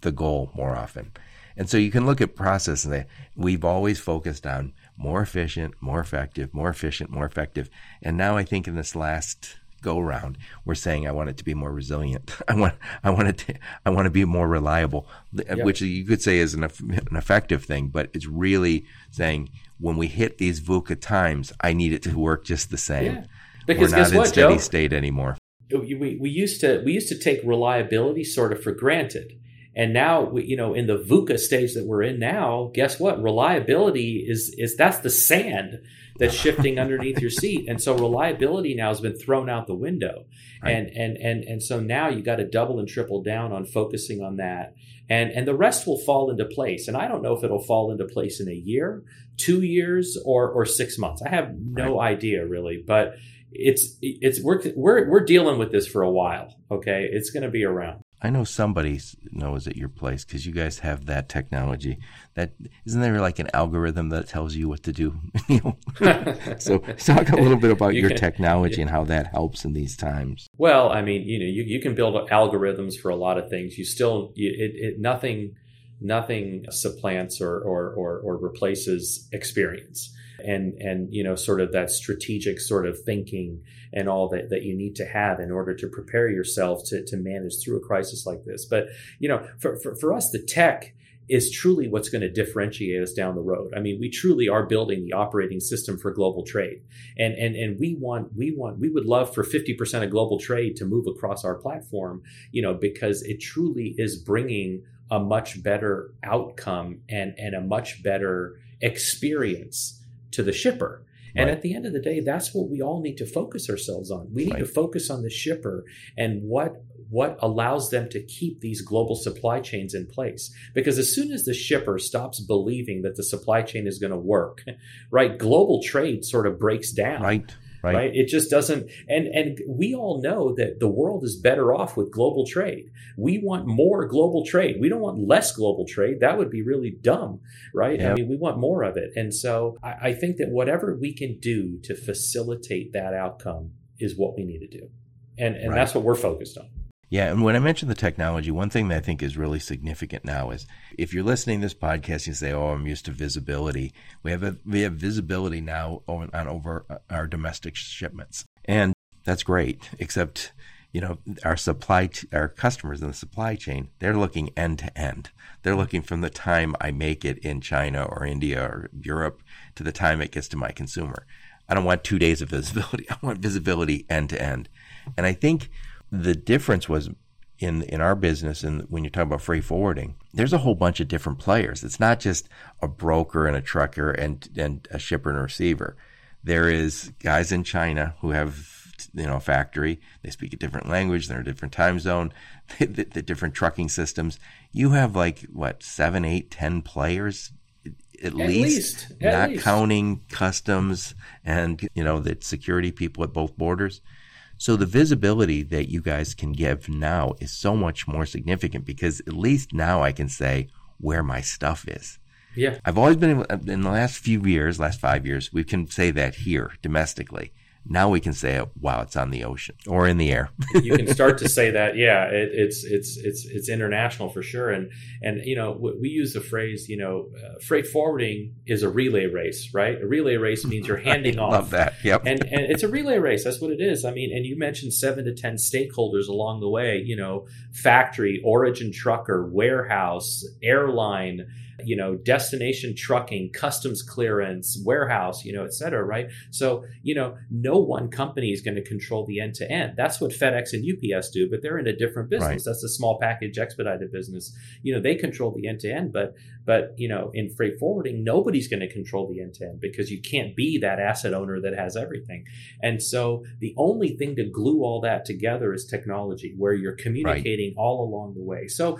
the goal more often. And so you can look at process and say, we've always focused on more efficient, more effective, more efficient, more effective. And now I think in this last go around, we're saying I want it to be more resilient. I want I want it to, I want to be more reliable, which you could say is an, an effective thing, but it's really saying when we hit these VUCA times, I need it to work just the same. Yeah. Because we're not in what, steady Joe? state anymore. We, we used to we used to take reliability sort of for granted and now, we, you know, in the VUCA stage that we're in now, guess what? Reliability is is that's the sand that's shifting underneath your seat, and so reliability now has been thrown out the window, right. and and and and so now you got to double and triple down on focusing on that, and and the rest will fall into place. And I don't know if it'll fall into place in a year, two years, or or six months. I have no right. idea really, but it's it's we're we're we're dealing with this for a while. Okay, it's going to be around. I know somebody knows at your place because you guys have that technology. That isn't there like an algorithm that tells you what to do. so talk a little bit about you your can, technology yeah. and how that helps in these times. Well, I mean, you know, you, you can build algorithms for a lot of things. You still you, it, it nothing nothing supplants or, or or or replaces experience and and you know sort of that strategic sort of thinking and all that that you need to have in order to prepare yourself to to manage through a crisis like this but you know for for, for us the tech is truly what's going to differentiate us down the road. I mean, we truly are building the operating system for global trade. And and and we want we want we would love for 50% of global trade to move across our platform, you know, because it truly is bringing a much better outcome and and a much better experience to the shipper. And right. at the end of the day, that's what we all need to focus ourselves on. We need right. to focus on the shipper and what what allows them to keep these global supply chains in place. Because as soon as the shipper stops believing that the supply chain is going to work, right, global trade sort of breaks down. Right. Right. right. It just doesn't. And and we all know that the world is better off with global trade. We want more global trade. We don't want less global trade. That would be really dumb, right? Yep. I mean, we want more of it. And so I, I think that whatever we can do to facilitate that outcome is what we need to do, and and right. that's what we're focused on. Yeah, and when I mentioned the technology, one thing that I think is really significant now is if you're listening to this podcast, you say, "Oh, I'm used to visibility." We have a, we have visibility now on, on over uh, our domestic shipments, and that's great. Except, you know, our supply, our customers in the supply chain, they're looking end to end. They're mm-hmm. looking from the time I make it in China or India or Europe to the time it gets to my consumer. I don't want two days of visibility. I want visibility end to end, and I think the difference was in in our business and when you talk about freight forwarding, there's a whole bunch of different players. It's not just a broker and a trucker and and a shipper and a receiver. There is guys in China who have you know a factory. They speak a different language. They're a different time zone. the, the different trucking systems. You have like what seven, eight, ten players at, at least, least. At not least. counting customs and you know the security people at both borders. So the visibility that you guys can give now is so much more significant because at least now I can say where my stuff is. Yeah. I've always been in the last few years, last five years, we can say that here domestically. Now we can say, "Wow, it's on the ocean or in the air." you can start to say that, yeah, it, it's it's it's it's international for sure. And and you know, we use the phrase, you know, uh, freight forwarding is a relay race, right? A relay race means you're handing off. Love that. Yep. And and it's a relay race. That's what it is. I mean, and you mentioned seven to ten stakeholders along the way. You know, factory, origin trucker, warehouse, airline you know, destination trucking, customs clearance, warehouse, you know, et cetera, right? So, you know, no one company is going to control the end to end. That's what FedEx and UPS do, but they're in a different business. Right. That's a small package expedited business. You know, they control the end to end, but, but, you know, in freight forwarding, nobody's going to control the end to end because you can't be that asset owner that has everything. And so the only thing to glue all that together is technology where you're communicating right. all along the way. So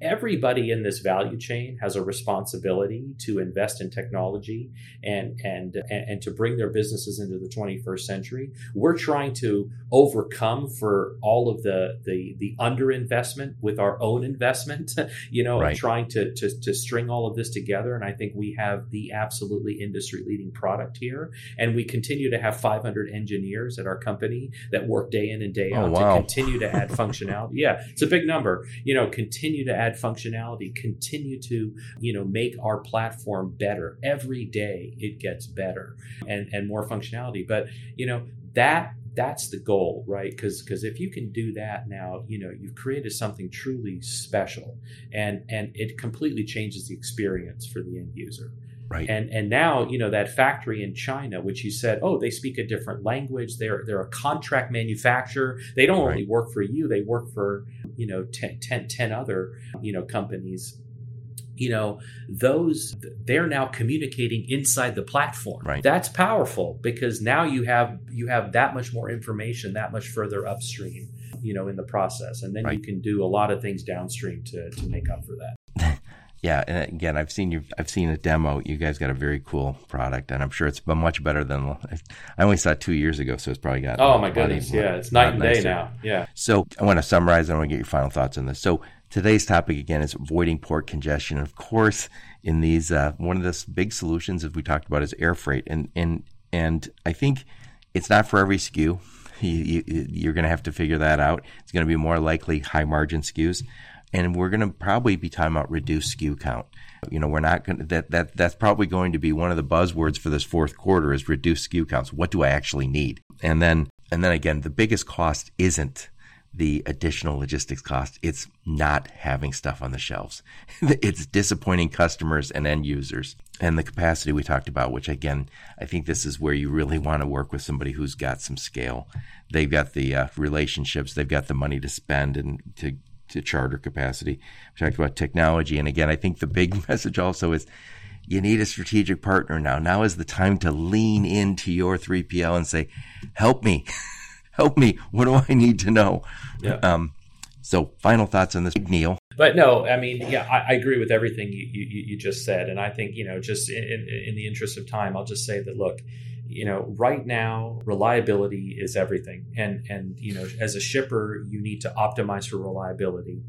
everybody in this value chain has a responsibility to invest in technology and and and to bring their businesses into the 21st century. We're trying to overcome for all of the the the underinvestment with our own investment. You know, right. trying to, to to string all of this together. And I think we have the absolutely industry leading product here. And we continue to have 500 engineers at our company that work day in and day oh, out wow. to continue to add functionality. Yeah, it's a big number. You know, continue to add functionality, continue to you know make our platform better every day it gets better and and more functionality but you know that that's the goal right because because if you can do that now you know you've created something truly special and and it completely changes the experience for the end user Right. And and now you know that factory in China, which you said, oh, they speak a different language. They're they're a contract manufacturer. They don't right. only work for you; they work for you know 10, 10, 10 other you know companies you know those they're now communicating inside the platform. Right. That's powerful because now you have you have that much more information that much further upstream you know in the process. And then right. you can do a lot of things downstream to to make up for that. Yeah and again i've seen you i've seen a demo. You guys got a very cool product and i'm sure it's much better than i only saw it two years ago so it's probably got oh my goodness yeah it's night and day now yeah. So i want to summarize and i want to get your final thoughts on this. So Today's topic again is avoiding port congestion. And Of course, in these, uh, one of the big solutions, as we talked about, is air freight, and and and I think it's not for every SKU. You, you, are going to have to figure that out. It's going to be more likely high margin SKUs, and we're going to probably be talking about reduced SKU count. You know, we're not going to, that, that, that's probably going to be one of the buzzwords for this fourth quarter is reduced SKU counts. What do I actually need? And then, and then again, the biggest cost isn't the additional logistics cost. It's not having stuff on the shelves. it's disappointing customers and end users. And the capacity we talked about, which again, I think this is where you really want to work with somebody who's got some scale. They've got the uh, relationships, they've got the money to spend and to, to charter capacity. We talked about technology. And again, I think the big message also is you need a strategic partner now. Now is the time to lean into your 3PL and say, help me. help me. What do I need to know? Yeah. Um, so, final thoughts on this, Neel. But no, I mean, yeah, I, I agree with everything you, you, you, just said, and I think you know, just in, in the interest of time, I'll just say that look, you know, right now, reliability is everything, and and you know, as a shipper, you need to optimize for reliability.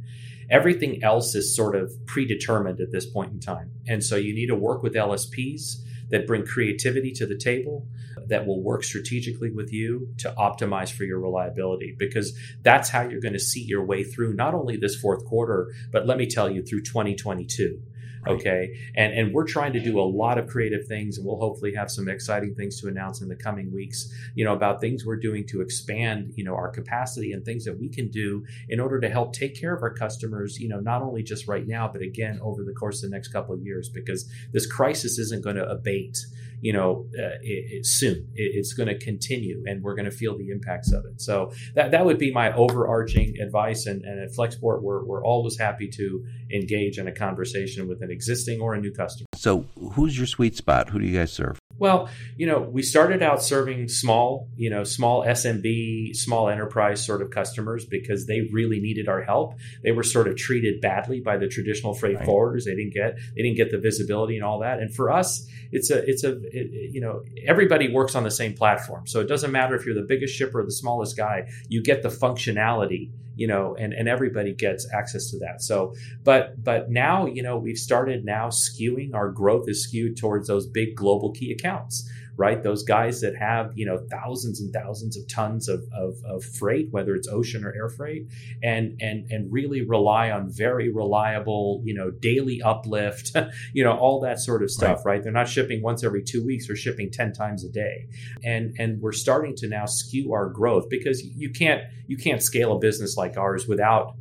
Everything else is sort of predetermined at this point in time, and so you need to work with LSPs that bring creativity to the table that will work strategically with you to optimize for your reliability because that's how you're going to see your way through not only this fourth quarter but let me tell you through 2022 Right. Okay. And and we're trying to do a lot of creative things and we'll hopefully have some exciting things to announce in the coming weeks, you know, about things we're doing to expand, you know, our capacity and things that we can do in order to help take care of our customers, you know, not only just right now, but again over the course of the next couple of years because this crisis isn't going to abate you know, uh, it, it soon. It, it's going to continue, and we're going to feel the impacts of it. So that that would be my overarching advice. And, and at Flexport, we're we're always happy to engage in a conversation with an existing or a new customer. So, who's your sweet spot? Who do you guys serve? Well, you know, we started out serving small, you know, small SMB, small enterprise sort of customers because they really needed our help. They were sort of treated badly by the traditional freight right. forwarders. They didn't get they didn't get the visibility and all that. And for us, it's a it's a it, you know everybody works on the same platform, so it doesn't matter if you're the biggest shipper or the smallest guy. You get the functionality you know and and everybody gets access to that so but but now you know we've started now skewing our growth is skewed towards those big global key accounts right? Those guys that have, you know, thousands and thousands of tons of, of, of freight, whether it's ocean or air freight, and and and really rely on very reliable, you know, daily uplift, you know, all that sort of stuff, right. right? They're not shipping once every two weeks, they're shipping 10 times a day. And and we're starting to now skew our growth because you can't you can't scale a business like ours without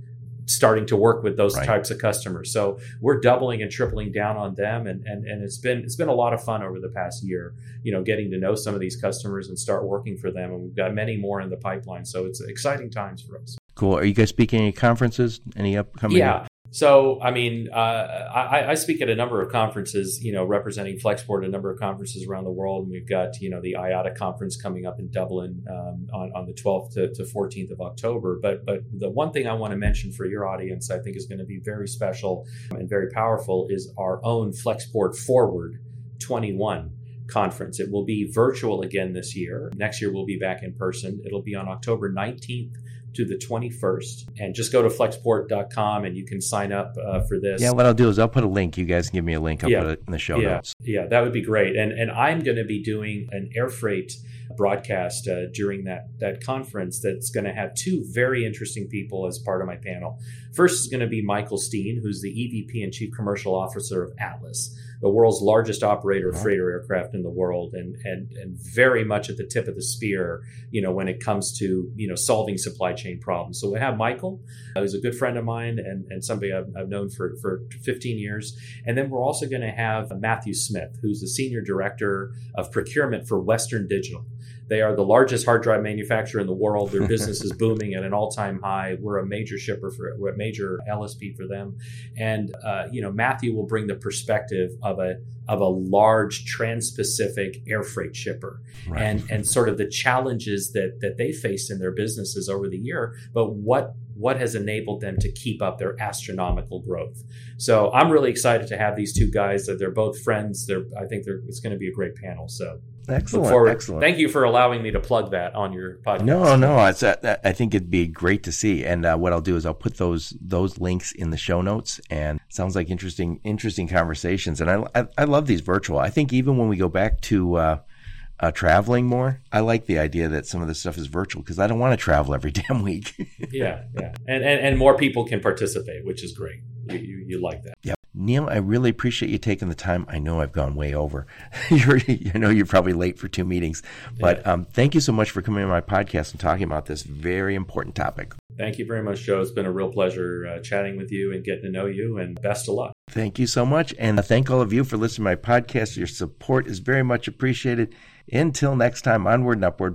starting to work with those right. types of customers. So we're doubling and tripling down on them, and, and and it's been it's been a lot of fun over the past year. You know, getting to know some of these customers and start working for them, and we've got many more in the pipeline. So it's exciting times for us. Cool. Are you guys speaking any conferences? Any upcoming? Yeah. So, I mean, uh, I, I, speak at a number of conferences, you know, representing Flexport, a number of conferences around the world. And we've got, you know, the IATA conference coming up in Dublin um, on, on the 12th to, to 14th of October. But, but the one thing I want to mention for your audience, I think is going to be very special and very powerful is our own Flexport Forward 21 conference. It will be virtual again this year. Next year, we'll be back in person. It'll be on October 19th to the 21st. And just go to flexport.com and you can sign up uh, for this. Yeah, what I'll do is I'll put a link. You guys can give me a link. I'll yeah. put it in the show yeah. notes. Yeah, that would be great. And and I'm going to be doing an air freight broadcast uh, during that that conference that's going to have two very interesting people as part of my panel. First is going to be Michael Steen, who's the EVP and Chief Commercial Officer of Atlas the world's largest operator of freighter aircraft in the world and, and, and very much at the tip of the spear, you know, when it comes to, you know, solving supply chain problems. So we have Michael, uh, who's a good friend of mine and, and somebody I've, I've known for, for 15 years. And then we're also going to have Matthew Smith, who's the Senior Director of Procurement for Western Digital. They are the largest hard drive manufacturer in the world. Their business is booming at an all-time high. We're a major shipper for we're a major LSP for them, and uh, you know Matthew will bring the perspective of a of a large trans-Pacific air freight shipper, right. and and sort of the challenges that that they faced in their businesses over the year, but what what has enabled them to keep up their astronomical growth. So I'm really excited to have these two guys. That they're both friends. They're I think they're, it's going to be a great panel. So Excellent. Excellent. Thank you for allowing me to plug that on your podcast. No, no, it's, uh, I think it'd be great to see. And uh, what I'll do is I'll put those those links in the show notes. And sounds like interesting interesting conversations. And I, I, I love these virtual. I think even when we go back to uh, uh, traveling more, I like the idea that some of this stuff is virtual because I don't want to travel every damn week. yeah, yeah, and, and and more people can participate, which is great. You you, you like that? Yep. Neel, I really appreciate you taking the time. I know I've gone way over. you're, I know you're probably late for two meetings, but yeah. um, thank you so much for coming on my podcast and talking about this very important topic. Thank you very much, Joe. It's been a real pleasure uh, chatting with you and getting to know you, and best of luck. Thank you so much. And thank all of you for listening to my podcast. Your support is very much appreciated. Until next time, onward and upward.